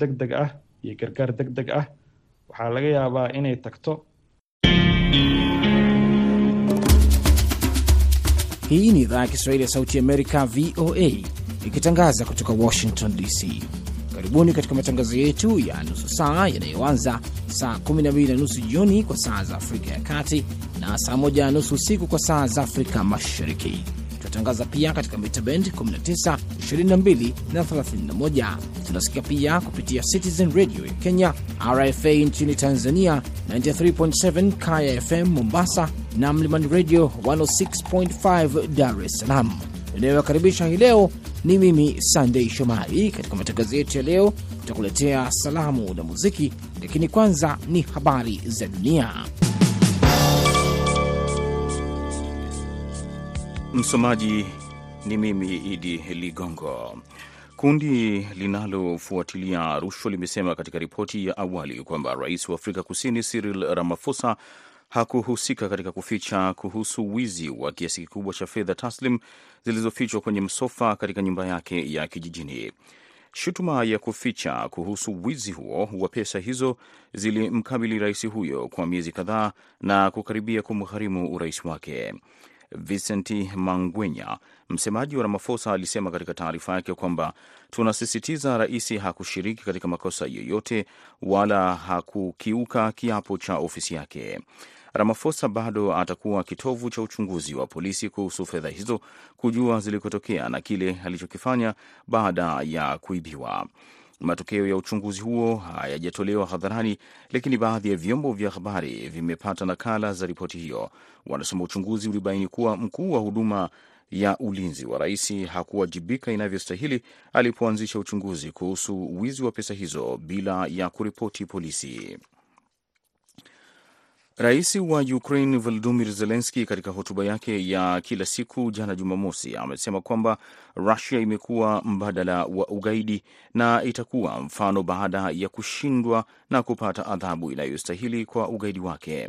deg deg ah iyo gargaar deg deg ah waxaa laga yaabaa inay tagto. Hii ni idhaa ya Kiswahili ya Sauti Amerika, VOA, ikitangaza kutoka Washington DC. Karibuni katika matangazo yetu ya nusu saa yanayoanza saa 12 na nusu jioni kwa saa za Afrika ya Kati na saa 1 na nusu usiku kwa saa za Afrika Mashariki. Tunatangaza pia katika mita bend 19, 22 na 31. Tunasikia pia kupitia Citizen Radio ya Kenya, RFA nchini Tanzania 93.7, Kaya FM Mombasa na Mlimani Radio 106.5 Dar es Salaam. Inayowakaribisha hii leo ni mimi Sandei Shomari. Katika matangazo yetu ya leo, tutakuletea salamu na muziki, lakini kwanza ni habari za dunia. Msomaji ni mimi Idi Ligongo. Kundi linalofuatilia rushwa limesema katika ripoti ya awali kwamba rais wa Afrika Kusini Cyril Ramaphosa hakuhusika katika kuficha kuhusu wizi wa kiasi kikubwa cha fedha taslim zilizofichwa kwenye msofa katika nyumba yake ya kijijini. Shutuma ya kuficha kuhusu wizi huo wa pesa hizo zilimkabili rais huyo kwa miezi kadhaa na kukaribia kumgharimu urais wake. Vincent Mangwenya, msemaji wa Ramaphosa, alisema katika taarifa yake kwamba tunasisitiza rais hakushiriki katika makosa yoyote wala hakukiuka kiapo cha ofisi yake. Ramaphosa bado atakuwa kitovu cha uchunguzi wa polisi kuhusu fedha hizo, kujua zilikotokea na kile alichokifanya baada ya kuibiwa. Matokeo ya uchunguzi huo hayajatolewa hadharani, lakini baadhi ya vyombo vya habari vimepata nakala za ripoti hiyo. Wanasema uchunguzi ulibaini kuwa mkuu wa huduma ya ulinzi wa rais hakuwajibika inavyostahili alipoanzisha uchunguzi kuhusu wizi wa pesa hizo bila ya kuripoti polisi. Rais wa Ukraine Volodymyr Zelensky katika hotuba yake ya kila siku jana Jumamosi amesema kwamba Rusia imekuwa mbadala wa ugaidi na itakuwa mfano baada ya kushindwa na kupata adhabu inayostahili kwa ugaidi wake.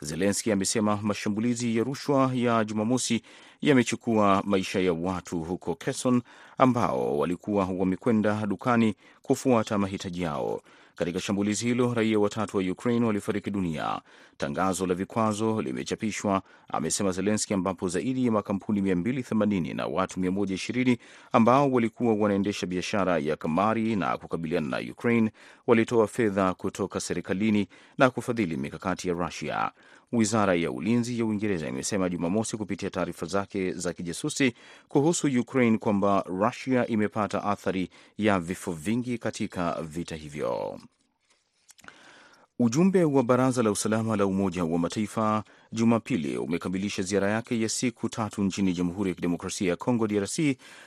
Zelensky amesema mashambulizi ya rushwa ya Jumamosi yamechukua maisha ya watu huko Kherson ambao walikuwa wamekwenda dukani kufuata mahitaji yao. Katika shambulizi hilo raia watatu wa Ukraine walifariki dunia. Tangazo la vikwazo limechapishwa, amesema Zelenski, ambapo zaidi ya makampuni 280 na watu 120 ambao walikuwa wanaendesha biashara ya kamari na kukabiliana na Ukraine walitoa fedha kutoka serikalini na kufadhili mikakati ya Rusia. Wizara ya ulinzi ya Uingereza imesema Jumamosi kupitia taarifa zake za kijasusi kuhusu Ukraine kwamba Rusia imepata athari ya vifo vingi katika vita hivyo. Ujumbe wa Baraza la Usalama la Umoja wa Mataifa Jumapili umekamilisha ziara yake ya siku tatu nchini Jamhuri ya Kidemokrasia ya Kongo, DRC,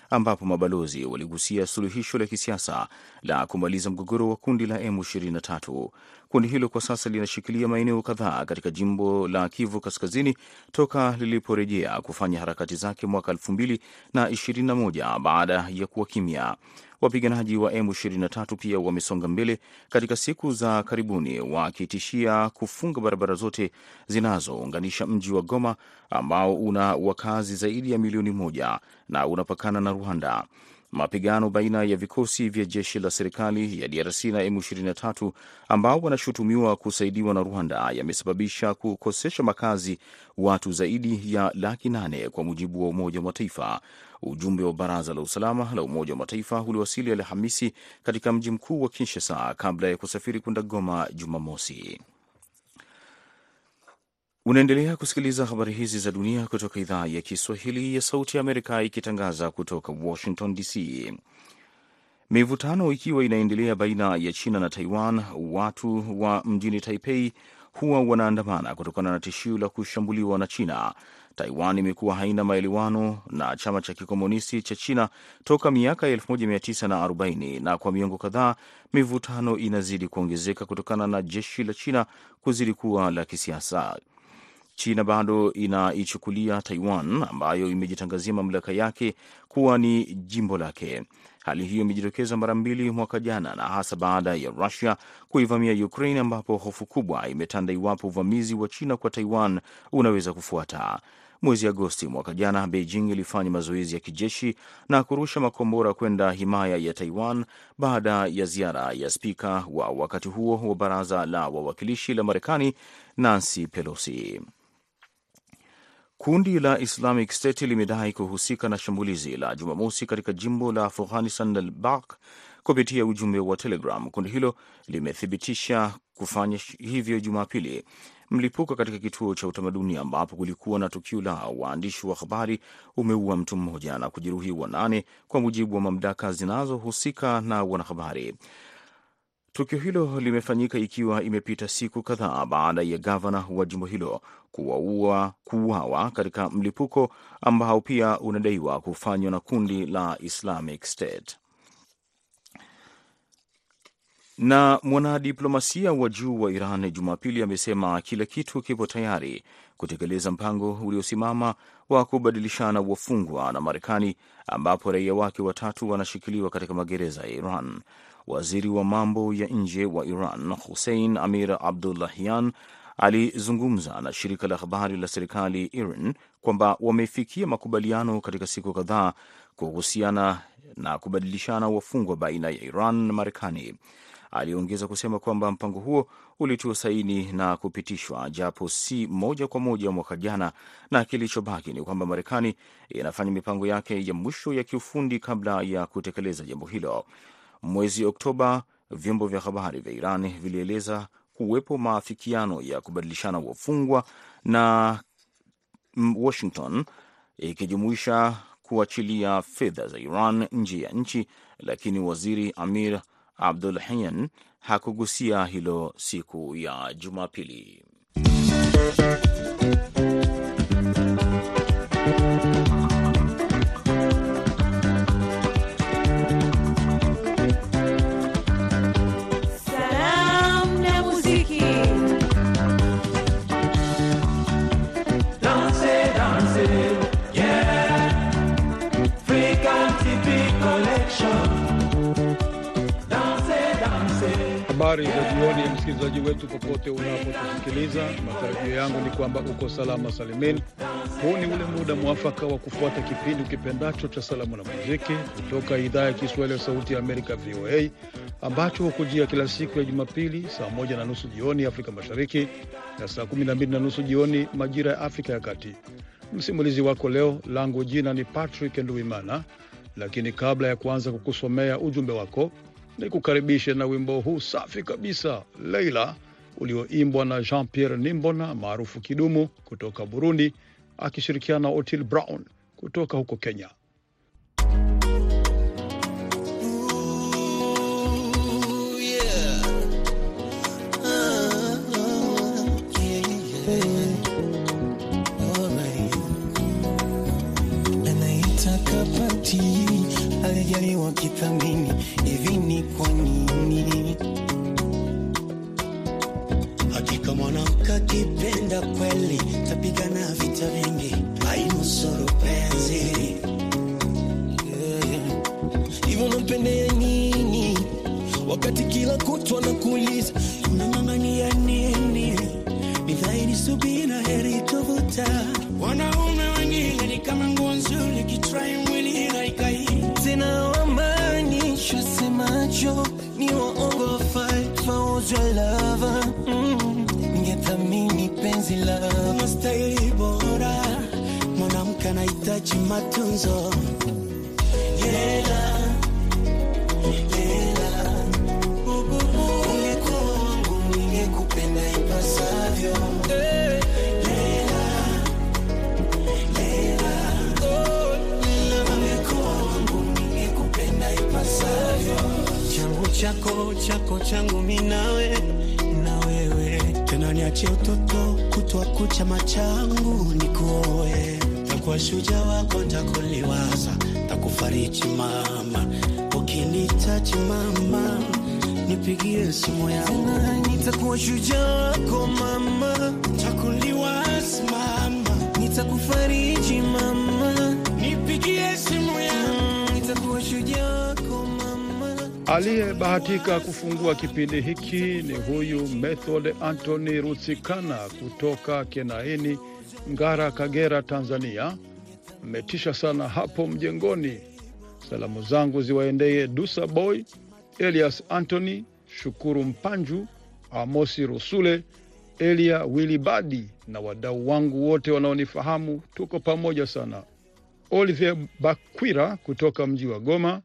ambapo mabalozi waligusia suluhisho la kisiasa la kumaliza mgogoro wa kundi la M23. Kundi hilo kwa sasa linashikilia maeneo kadhaa katika jimbo la Kivu Kaskazini toka liliporejea kufanya harakati zake mwaka 2021 baada ya kuwa kimya. Wapiganaji wa M23 pia wamesonga mbele katika siku za karibuni wakitishia kufunga barabara zote zinazounganisha mji wa Goma ambao una wakazi zaidi ya milioni moja na unapakana na Rwanda. Mapigano baina ya vikosi vya jeshi la serikali ya DRC na M23 ambao wanashutumiwa kusaidiwa na Rwanda yamesababisha kukosesha makazi watu zaidi ya laki nane kwa mujibu wa Umoja wa Mataifa. Ujumbe wa Baraza la Usalama la Umoja wa Mataifa uliwasili Alhamisi katika mji mkuu wa Kinshasa kabla ya kusafiri kwenda Goma Jumamosi. Unaendelea kusikiliza habari hizi za dunia kutoka idhaa ya Kiswahili ya Sauti ya Amerika ikitangaza kutoka Washington DC. Mivutano ikiwa inaendelea baina ya China na Taiwan, watu wa mjini Taipei huwa wanaandamana kutokana na tishio la kushambuliwa na China. Taiwan imekuwa haina maelewano na chama cha kikomunisti cha China toka miaka ya 1940 na kwa miongo kadhaa mivutano inazidi kuongezeka kutokana na jeshi la China kuzidi kuwa la kisiasa. China bado inaichukulia Taiwan ambayo imejitangazia mamlaka yake kuwa ni jimbo lake. Hali hiyo imejitokeza mara mbili mwaka jana, na hasa baada ya Rusia kuivamia Ukraine, ambapo hofu kubwa imetanda iwapo uvamizi wa China kwa Taiwan unaweza kufuata. Mwezi Agosti mwaka jana, Beijing ilifanya mazoezi ya kijeshi na kurusha makombora kwenda himaya ya Taiwan baada ya ziara ya spika wa wakati huo wa baraza la wawakilishi la Marekani, Nancy Pelosi. Kundi la Islamic State limedai kuhusika na shambulizi la Jumamosi katika jimbo la Afghanistan la Balk kupitia ujumbe wa Telegram. Kundi hilo limethibitisha kufanya hivyo Jumapili. Mlipuko katika kituo cha utamaduni ambapo kulikuwa na tukio la waandishi wa habari umeua mtu mmoja na kujeruhi wanane, kwa mujibu wa mamlaka zinazohusika na wanahabari. Tukio hilo limefanyika ikiwa imepita siku kadhaa baada ya gavana wa jimbo hilo kuuawa katika mlipuko ambao pia unadaiwa kufanywa na kundi la Islamic State. Na mwanadiplomasia wa juu wa Iran Jumapili amesema kila kitu kipo tayari kutekeleza mpango uliosimama wa kubadilishana wafungwa na Marekani, ambapo raia wake watatu wanashikiliwa katika magereza ya Iran. Waziri wa mambo ya nje wa Iran Hussein Amir Abdullahian alizungumza na shirika la habari la serikali IRIN kwamba wamefikia makubaliano katika siku kadhaa kuhusiana na kubadilishana wafungwa baina ya Iran na Marekani. Aliongeza kusema kwamba mpango huo ulitiwa saini na kupitishwa japo si moja kwa moja mwaka jana, na kilichobaki ni kwamba Marekani inafanya mipango yake ya mwisho ya kiufundi kabla ya kutekeleza jambo hilo. Mwezi Oktoba, vyombo vya habari vya Iran vilieleza kuwepo maafikiano ya kubadilishana wafungwa na Washington ikijumuisha kuachilia fedha za Iran nje ya nchi, lakini waziri Amir Abdullahian hakugusia hilo siku ya Jumapili. Msikilizaji wetu popote unapotusikiliza. Matarajio yangu ni kwamba uko salama salimin. Huu ni ule muda mwafaka wa kufuata kipindi ukipendacho cha salamu na muziki kutoka idhaa ya Kiswahili ya Sauti ya Amerika, VOA, ambacho hukujia kila siku ya Jumapili saa moja na nusu jioni Afrika Mashariki na saa kumi na mbili na nusu jioni majira ya Afrika ya Kati. Msimulizi wako leo langu jina ni Patrick Nduimana, lakini kabla ya kuanza kukusomea ujumbe wako ni kukaribishe na wimbo huu safi kabisa Leila, ulioimbwa na Jean Pierre Nimbona maarufu Kidumu kutoka Burundi, akishirikiana na Otil Brown kutoka huko Kenya. Alijaliwa wakithamini hivi ni kwa nini? Hakika mwanamke akipenda kweli tapigana vita vingi, hainusuru penzi hivyo. yeah. Nampendea nini wakati kila kutwa nakuuliza changu chako chako changu minawe na wewe. Tena, niachie utoto kutwa kucha machangu nikuoe, takuwa shujaa wako, ntakuliwaza, takufariji mama, ukinitaji mama nipigie simu yangu, nitakuwa shujaa wako mama, takuliwaza mama, nitakufariji mama, nipigie simu yangu, nitakuwa shujaa wako mama. Aliyebahatika kufungua kipindi hiki ni huyu Method Anthony Rutsikana kutoka Kenaini, Ngara, Kagera, Tanzania. Mmetisha sana hapo mjengoni. Salamu zangu ziwaendee Dusa Boy, Elias Anthony, Shukuru Mpanju, Amosi Rusule, Elia Wilibadi na wadau wangu wote wanaonifahamu. Tuko pamoja sana. Olivier Bakwira kutoka mji wa Goma,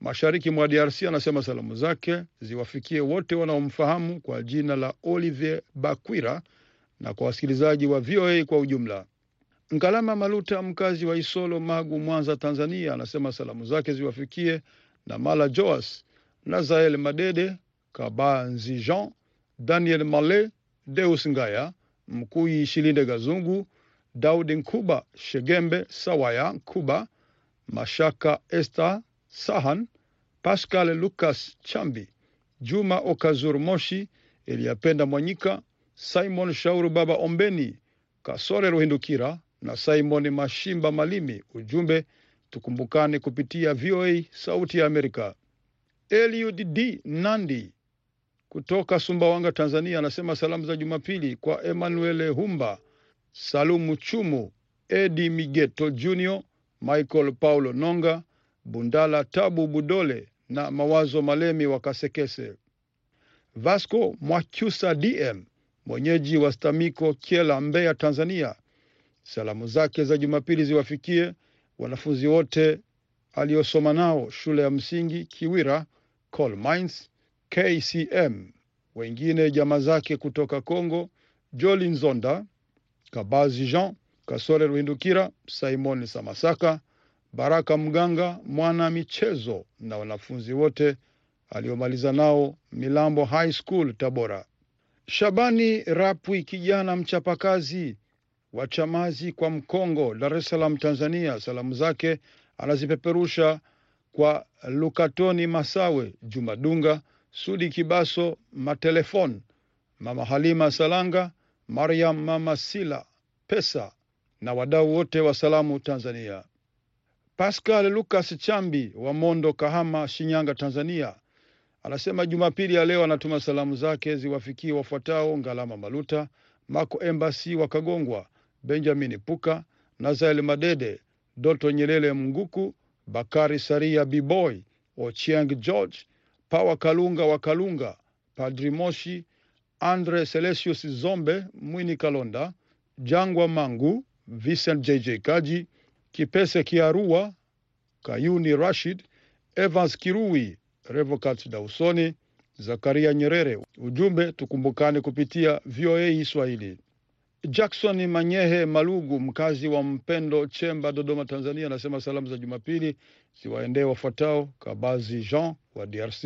mashariki mwa DRC, anasema salamu zake ziwafikie wote wanaomfahamu kwa jina la Olivier Bakwira na kwa wasikilizaji wa VOA kwa ujumla. Ngalama Maluta, mkazi wa Isolo, Magu, Mwanza, Tanzania, anasema salamu zake ziwafikie na Mala Joas, Nazael Madede, Kabanzi Jean, Daniel Male, Deus Ngaya, Mkuyi Shilinde Gazungu, Daudi Nkuba, Shegembe Sawaya Nkuba, Mashaka Esther Sahan, Pascal Lucas Chambi, Juma Okazur Moshi, Eliyapenda Mwanyika, Simon Shauru, Baba Ombeni, Kasore Ruhindukira na Simon Mashimba Malimi. Ujumbe, tukumbukane kupitia VOA Sauti ya Amerika. Eliud Nandi kutoka Sumbawanga, Tanzania, anasema salamu za Jumapili kwa Emmanuel Humba, Salumu Chumu, Edi Migeto Junior, Michael Paulo Nonga, Bundala Tabu Budole na Mawazo Malemi wa Kasekese. Vasco Mwachusa DM mwenyeji wa Stamiko Kyela, Mbeya, Tanzania, salamu zake za Jumapili ziwafikie wanafunzi wote aliosoma nao shule ya msingi Kiwira, Coal Mines, KCM, wengine jamaa zake kutoka Congo, Joli Nzonda, Kabazi Jean, Kasore Ruhindukira, Simon Samasaka, Baraka Mganga, mwana michezo na wanafunzi wote aliomaliza nao Milambo High School Tabora. Shabani Rapwi, kijana mchapakazi wa Chamazi kwa Mkongo, Dar es Salaam, Tanzania, salamu zake anazipeperusha kwa Lukatoni Masawe, Jumadunga Sudi Kibaso, Matelefon, Mama Halima Salanga, Mariam, Mama Sila Pesa na wadau wote wa salamu Tanzania. Pascal Lucas Chambi wa Mondo, Kahama, Shinyanga, Tanzania, anasema Jumapili ya leo anatuma salamu zake ziwafikie wafuatao: Ngalama Maluta, Mako Embassy wa Kagongwa, Benjamin Puka, Nazael Madede, Doto Nyelele Mnguku, Bakari Saria, Biboy Ochieng George, Pawa Kalunga wa Kalunga, Padri Moshi, Andre Selesius Zombe, Mwini Kalonda, Jangwa Mangu, Vincent JJ Kaji, Kipese Kiarua, Kayuni Rashid, Evans Kirui, Revocat Dausoni, Zakaria Nyerere. Ujumbe, tukumbukane kupitia VOA Swahili. Jackson Manyehe Malugu, mkazi wa Mpendo Chemba, Dodoma, Tanzania, anasema salamu za Jumapili ziwaendee wafuatao: Kabazi Jean wa DRC,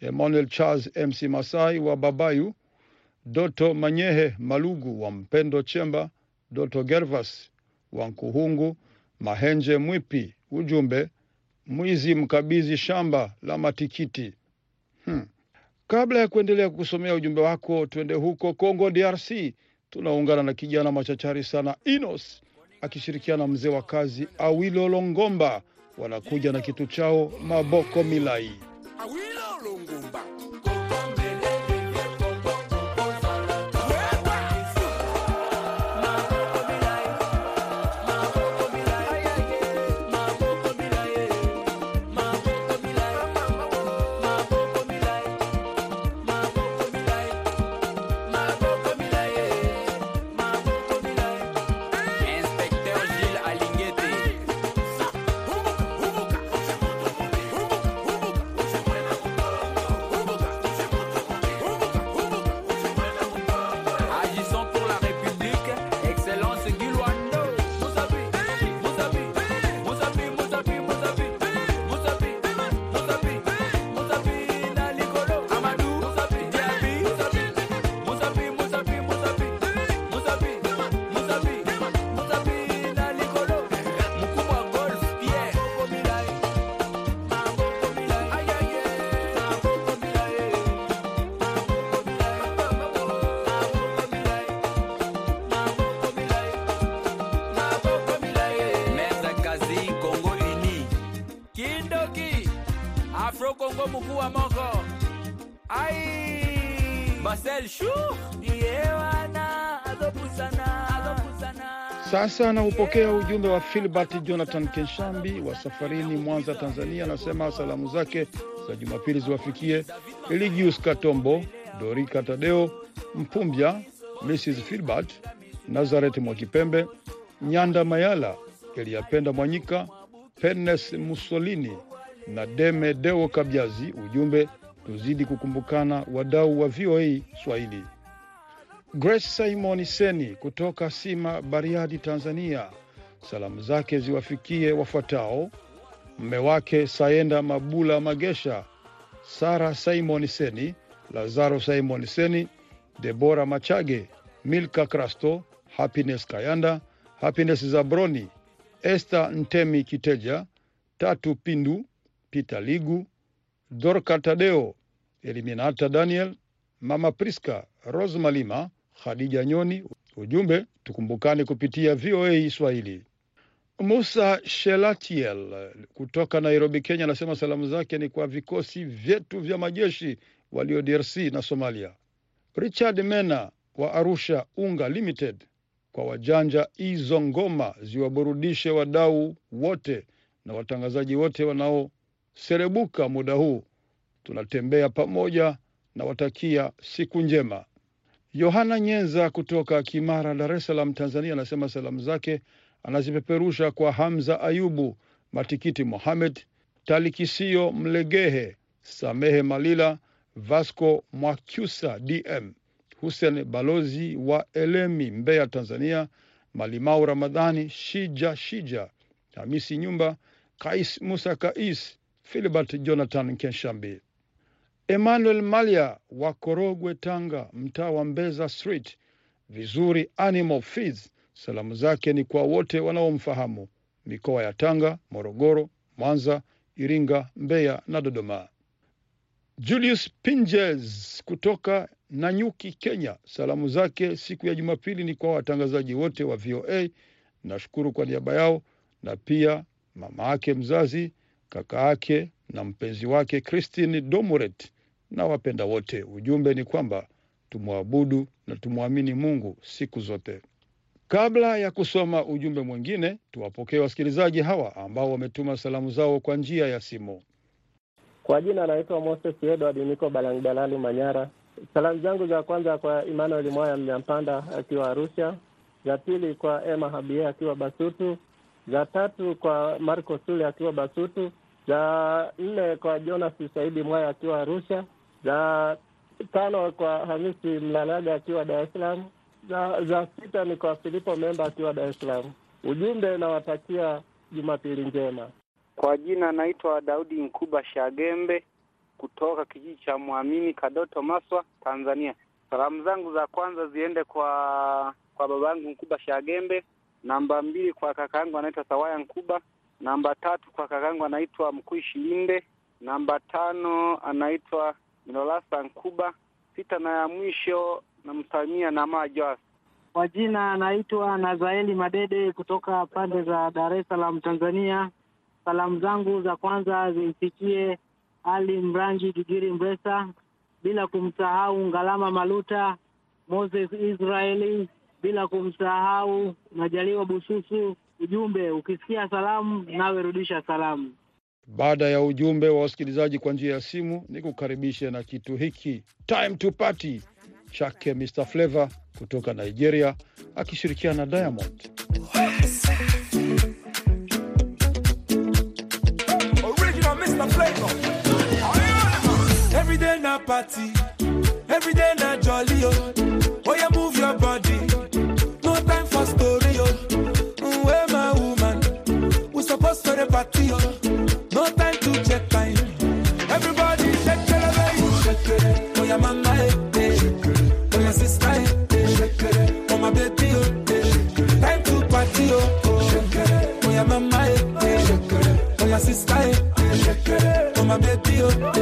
Emmanuel Charles MC Masai wa Babayu, Doto Manyehe Malugu wa Mpendo Chemba, Doto Gervas wa Nkuhungu, Mahenje Mwipi. Ujumbe, mwizi mkabizi shamba la matikiti. Hmm. Kabla ya kuendelea kusomea ujumbe wako, twende huko Congo DRC. Tunaungana na kijana machachari sana Inos akishirikiana na mzee wa kazi Awilo Longomba, wanakuja na kitu chao Maboko Milai. Kongo mukua moko Ai. Marcel Chou Yewana Sasa anaupokea ujumbe wa Filbert Jonathan Kenshambi wa safarini Mwanza, Tanzania. Anasema salamu zake za Jumapili ziwafikie Eligius Katombo, Dorika Tadeo Mpumbya, Mrs Filbert Nazaret Mwakipembe, Nyanda Mayala, Eliyapenda Mwanyika, Penes Mussolini na Deme Deo Kabyazi. Ujumbe, tuzidi kukumbukana, wadau wa VOA Swahili. Grace Simon Seni kutoka Sima, Bariadi, Tanzania. Salamu zake ziwafikie wafuatao: mme wake Saenda Mabula Magesha, Sara Simon Seni, Lazaro Simon Seni, Debora Machage, Milka Krasto, Happiness Kayanda, Happiness Zabroni, Esther Ntemi Kiteja, Tatu Pindu, Peter Ligu, Dorka Tadeo, Eliminata Daniel, Mama Priska, Rose Malima, Khadija Nyoni. Ujumbe, tukumbukane kupitia VOA Swahili. Musa Shelatiel kutoka Nairobi, Kenya, anasema salamu zake ni kwa vikosi vyetu vya majeshi walio DRC na Somalia. Richard Mena wa Arusha Unga Limited, kwa wajanja hizo ngoma ziwaburudishe wadau wote na watangazaji wote wanaoserebuka muda huu, tunatembea pamoja na watakia siku njema. Yohana Nyenza kutoka Kimara, Dar es Salaam, Tanzania, anasema salamu zake anazipeperusha kwa Hamza Ayubu, Matikiti Mohamed, Talikisio Mlegehe, Samehe Malila, Vasco Mwakyusa, DM Hussein balozi wa Elemi, Mbeya, Tanzania, Malimau Ramadhani, Shija Shija, Hamisi Nyumba, Kais Musa Kais, Filibert Jonathan Kenshambi. Emmanuel Malia wa Korogwe, Tanga, mtaa wa Mbeza Street, vizuri Animal Feeds. Salamu zake ni kwa wote wanaomfahamu mikoa ya Tanga, Morogoro, Mwanza, Iringa, Mbeya na Dodoma. Julius Pinges kutoka Nanyuki, Kenya, salamu zake siku ya Jumapili ni kwa watangazaji wote wa VOA. Nashukuru kwa niaba yao na pia mama yake mzazi, kaka yake na mpenzi wake Christine Domuret na wapenda wote. Ujumbe ni kwamba tumwabudu na tumwamini Mungu siku zote. Kabla ya kusoma ujumbe mwingine, tuwapokee wasikilizaji hawa ambao wametuma salamu zao kwa njia ya simu. Kwa jina anaitwa Moses Edward, niko Balangbalali, Manyara. Salamu zangu za kwanza kwa Emmanuel Mwaya Mnyampanda akiwa Arusha, za pili kwa Emma Habie akiwa Basutu, za tatu kwa Marco Sule akiwa Basutu, za nne kwa Jonas Saidi Mwaya akiwa Arusha, za tano kwa Hamisi Mlalaga akiwa Dar es Salaam, za, za sita ni kwa Filipo Memba akiwa Dar es Salaam. Ujumbe nawatakia Jumapili njema. Kwa jina naitwa Daudi Nkuba Shagembe kutoka kijiji cha Mwamini Kadoto, Maswa, Tanzania. Salamu zangu za kwanza ziende kwa kwa yangu Nkuba Shagembe, namba mbili kwa kaka yangu anaitwa Sawaya Nkuba, namba tatu kwa kaka yangu anaitwa Mkui Shilinde, namba tano anaitwa Milolasa Nkuba, sita na ya mwisho namsalimia na majoas Kwa jina anaitwa Nazaeli Madede kutoka pande za Dar es Salaam, Tanzania. Salamu zangu za kwanza zimfikie Ali Mrangi Gigiri Mresa, bila kumsahau Ngalama Maluta, Moses Israeli, bila kumsahau Majaliwa Bususu. Ujumbe, ukisikia salamu nawe rudisha salamu. Baada ya ujumbe wa wasikilizaji kwa njia ya simu, ni kukaribisha na kitu hiki time to party chake Mr Flavor kutoka Nigeria akishirikiana na Diamond. Original Mr. Flavor. Every day na party, every day na jolly oh. Oh yeah, move your Oh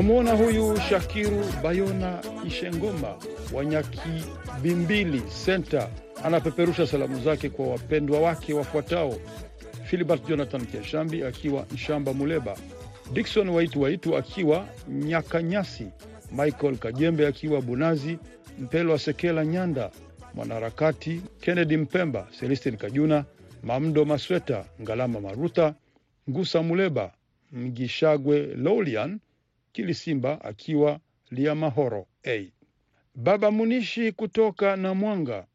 Namwona huyu Shakiru Bayona Ishengoma wa Nyakibimbili Senta, anapeperusha salamu zake kwa wapendwa wake wafuatao: Filibert Jonathan Keshambi akiwa Nshamba Muleba, Dikson Waitu Waitu akiwa Nyakanyasi, Michael Kajembe akiwa Bunazi, Mpelwa Sekela Nyanda, mwanaharakati Kennedy Mpemba, Celestin Kajuna, Mamdo Masweta, Ngalama Maruta, Ngusa Muleba, Mgishagwe Lolian Kilisimba akiwa Liamahoro a Baba Munishi kutoka Namwanga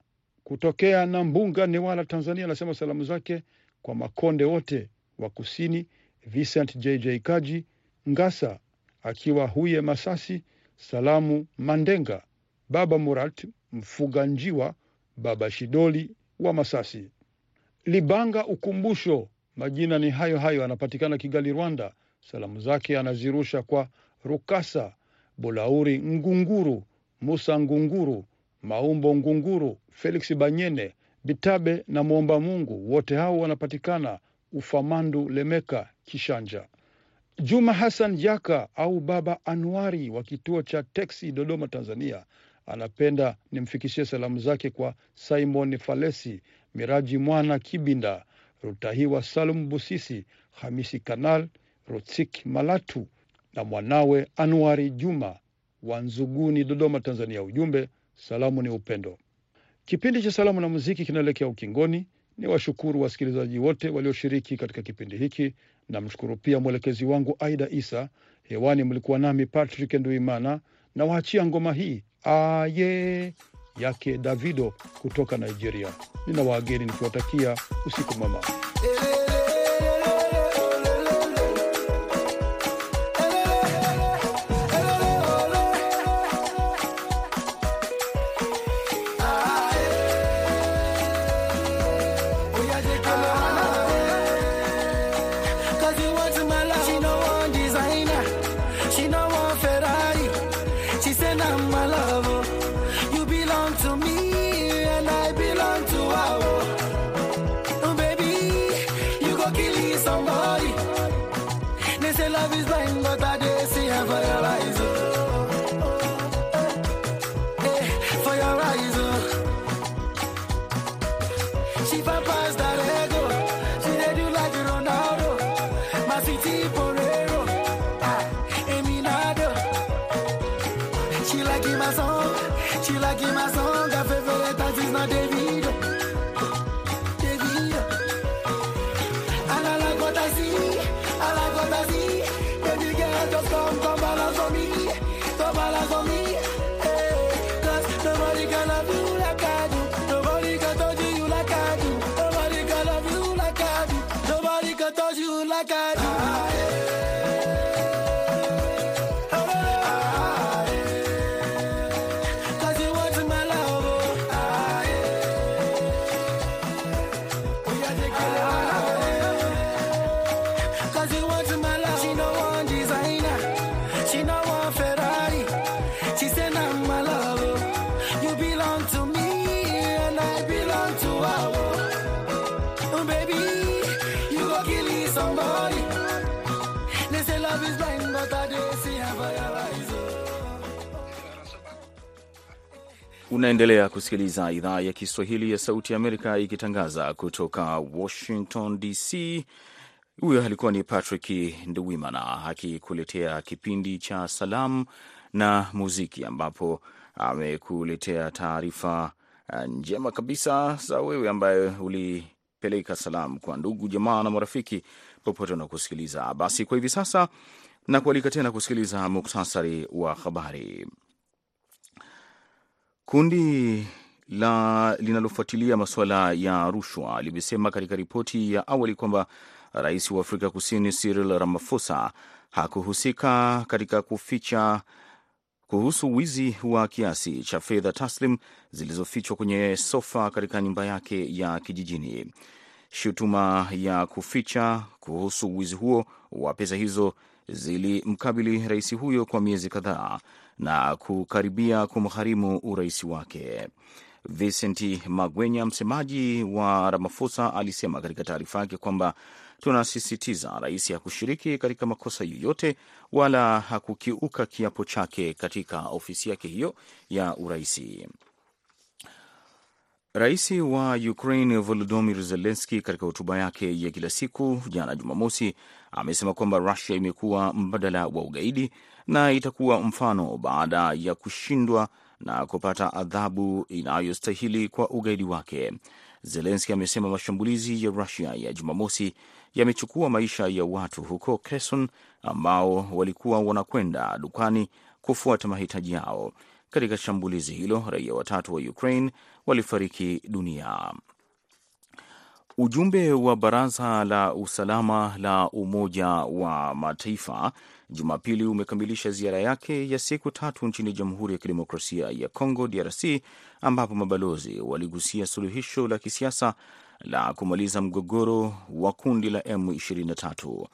kutokea na mbunga Newala, Tanzania, anasema salamu zake kwa Makonde wote wa kusini, Vincent JJ Kaji Ngasa akiwa Huye Masasi, salamu Mandenga, Baba Murat Mfuga Njiwa, Baba Shidoli wa Masasi, Libanga Ukumbusho, majina ni hayo hayo, anapatikana Kigali, Rwanda. Salamu zake anazirusha kwa Rukasa Bulauri Ngunguru, Musa Ngunguru, Maumbo Ngunguru, Felix Banyene, Bitabe na Mwomba Mungu, wote hao wanapatikana Ufamandu, Lemeka, Kishanja. Juma Hassan Jaka au Baba Anuari wa kituo cha teksi Dodoma, Tanzania, anapenda nimfikishie salamu zake kwa Simon Falesi, Miraji Mwana Kibinda, Rutahiwa Salum Busisi, Hamisi Kanal, Rotsik Malatu na mwanawe Anuari Juma wa Nzuguni, Dodoma, Tanzania. Ujumbe, salamu ni upendo. Kipindi cha salamu na muziki kinaelekea ukingoni. Ni washukuru wasikilizaji wote walioshiriki katika kipindi hiki. Namshukuru pia mwelekezi wangu Aida Isa. Hewani mlikuwa nami Patrick Nduimana, na waachia ngoma hii aye yake Davido kutoka Nigeria. Nina waageni nikiwatakia usiku mwema. Unaendelea kusikiliza idhaa ya Kiswahili ya Sauti ya Amerika ikitangaza kutoka Washington DC. Huyo alikuwa ni Patrick Nduwimana akikuletea kipindi cha salamu na muziki, ambapo amekuletea taarifa njema kabisa za wewe ambaye ulipeleka salamu kwa ndugu jamaa na marafiki popote unakusikiliza. Basi kwa hivi sasa na kualika tena kusikiliza muktasari wa habari. Kundi la linalofuatilia masuala ya rushwa limesema katika ripoti ya awali kwamba rais wa Afrika Kusini Cyril Ramaphosa hakuhusika katika kuficha kuhusu wizi wa kiasi cha fedha taslim zilizofichwa kwenye sofa katika nyumba yake ya kijijini. Shutuma ya kuficha kuhusu wizi huo wa pesa hizo zilimkabili rais huyo kwa miezi kadhaa na kukaribia kumgharimu urais wake. Vincent Magwenya, msemaji wa Ramaphosa, alisema katika taarifa yake kwamba tunasisitiza rais hakushiriki katika makosa yoyote wala hakukiuka kiapo chake katika ofisi yake hiyo ya uraisi. Rais wa Ukraine Volodymyr Zelensky katika hotuba yake ya kila siku jana Jumamosi amesema kwamba Rusia imekuwa mbadala wa ugaidi na itakuwa mfano baada ya kushindwa na kupata adhabu inayostahili kwa ugaidi wake. Zelensky amesema mashambulizi ya Rusia ya Jumamosi yamechukua maisha ya watu huko Kherson ambao walikuwa wanakwenda dukani kufuata mahitaji yao. Katika shambulizi hilo raia watatu wa Ukraine walifariki dunia. Ujumbe wa Baraza la Usalama la Umoja wa Mataifa Jumapili umekamilisha ziara yake ya siku tatu nchini Jamhuri ya Kidemokrasia ya Kongo, DRC, ambapo mabalozi waligusia suluhisho la kisiasa la kumaliza mgogoro wa kundi la M23.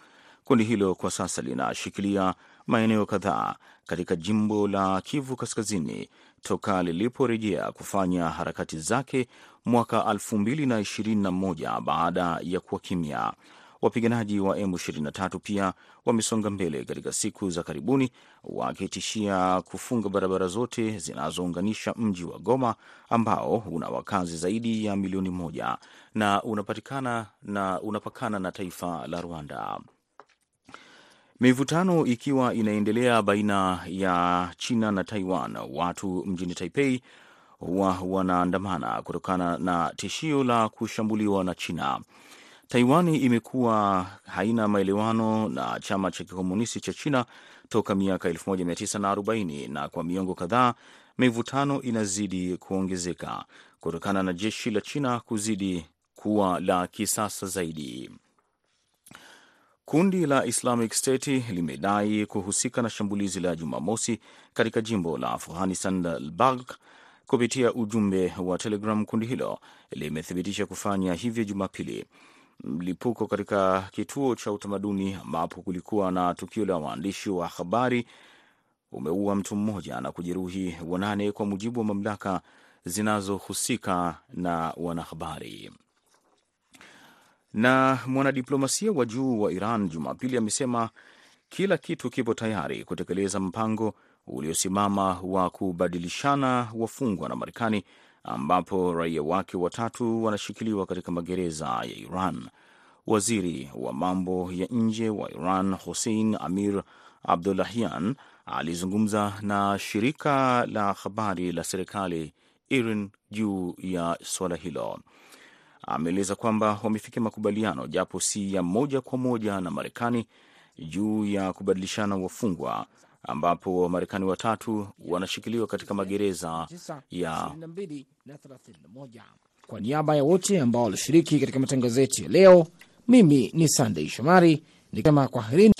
Kundi hilo kwa sasa linashikilia maeneo kadhaa katika jimbo la Kivu Kaskazini toka liliporejea kufanya harakati zake mwaka 2021 baada ya kuwa kimya. Wapiganaji wa M23 pia wamesonga mbele katika siku za karibuni, wakitishia kufunga barabara zote zinazounganisha mji wa Goma ambao una wakazi zaidi ya milioni moja na unapatikana na unapakana na taifa la Rwanda. Mivutano ikiwa inaendelea baina ya China na Taiwan, watu mjini Taipei huwa wanaandamana kutokana na tishio la kushambuliwa na China. Taiwan imekuwa haina maelewano na chama cha kikomunisti cha China toka miaka 1940 na kwa miongo kadhaa mivutano inazidi kuongezeka kutokana na jeshi la China kuzidi kuwa la kisasa zaidi. Kundi la Islamic State limedai kuhusika na shambulizi la Jumamosi katika jimbo la Afghanistan la Balkh. Kupitia ujumbe wa Telegram, kundi hilo limethibitisha kufanya hivyo Jumapili. Mlipuko katika kituo cha utamaduni ambapo kulikuwa na tukio la waandishi wa habari umeua mtu mmoja na kujeruhi wanane, kwa mujibu wa mamlaka zinazohusika na wanahabari. Na mwanadiplomasia wa juu wa Iran Jumapili amesema kila kitu kipo tayari kutekeleza mpango uliosimama wa kubadilishana wafungwa na Marekani, ambapo raia wake watatu wanashikiliwa katika magereza ya Iran. Waziri wa mambo ya nje wa Iran Hussein Amir Abdollahian alizungumza na shirika la habari la serikali IRIN juu ya suala hilo. Ameeleza kwamba wamefikia makubaliano japo si ya moja kwa moja na Marekani juu ya kubadilishana wafungwa ambapo Wamarekani watatu wanashikiliwa katika magereza ya Kwa niaba ya wote ambao walishiriki katika matangazo yetu ya leo, mimi ni Sandei Shomari nikisema kwaherini,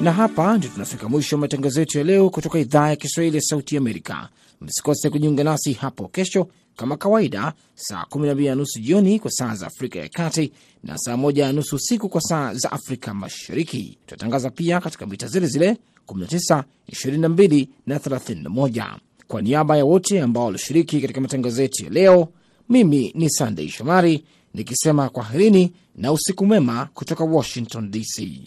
na hapa ndio tunafika mwisho wa matangazo yetu ya leo kutoka idhaa ya Kiswahili ya Sauti Amerika. Msikose kujiunga nasi hapo kesho kama kawaida, saa 12 na nusu jioni kwa saa za Afrika ya Kati na saa 1 na nusu usiku kwa saa za Afrika Mashariki. Tutatangaza pia katika mita zile zile 19, 22 na 31. Kwa niaba ya wote ambao walishiriki katika matangazo yetu ya leo, mimi ni Sandei Shomari nikisema kwaherini na usiku mwema kutoka Washington DC.